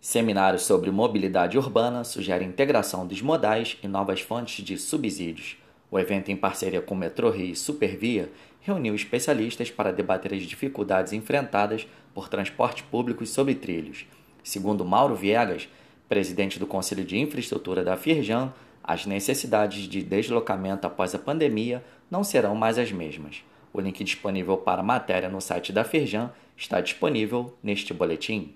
Seminários sobre mobilidade urbana sugere integração dos modais e novas fontes de subsídios. O evento, em parceria com Metro Rio e Supervia, reuniu especialistas para debater as dificuldades enfrentadas por transporte público sobre trilhos. Segundo Mauro Viegas, presidente do Conselho de Infraestrutura da Firjan, as necessidades de deslocamento após a pandemia não serão mais as mesmas. O link disponível para a matéria no site da Firjan está disponível neste boletim.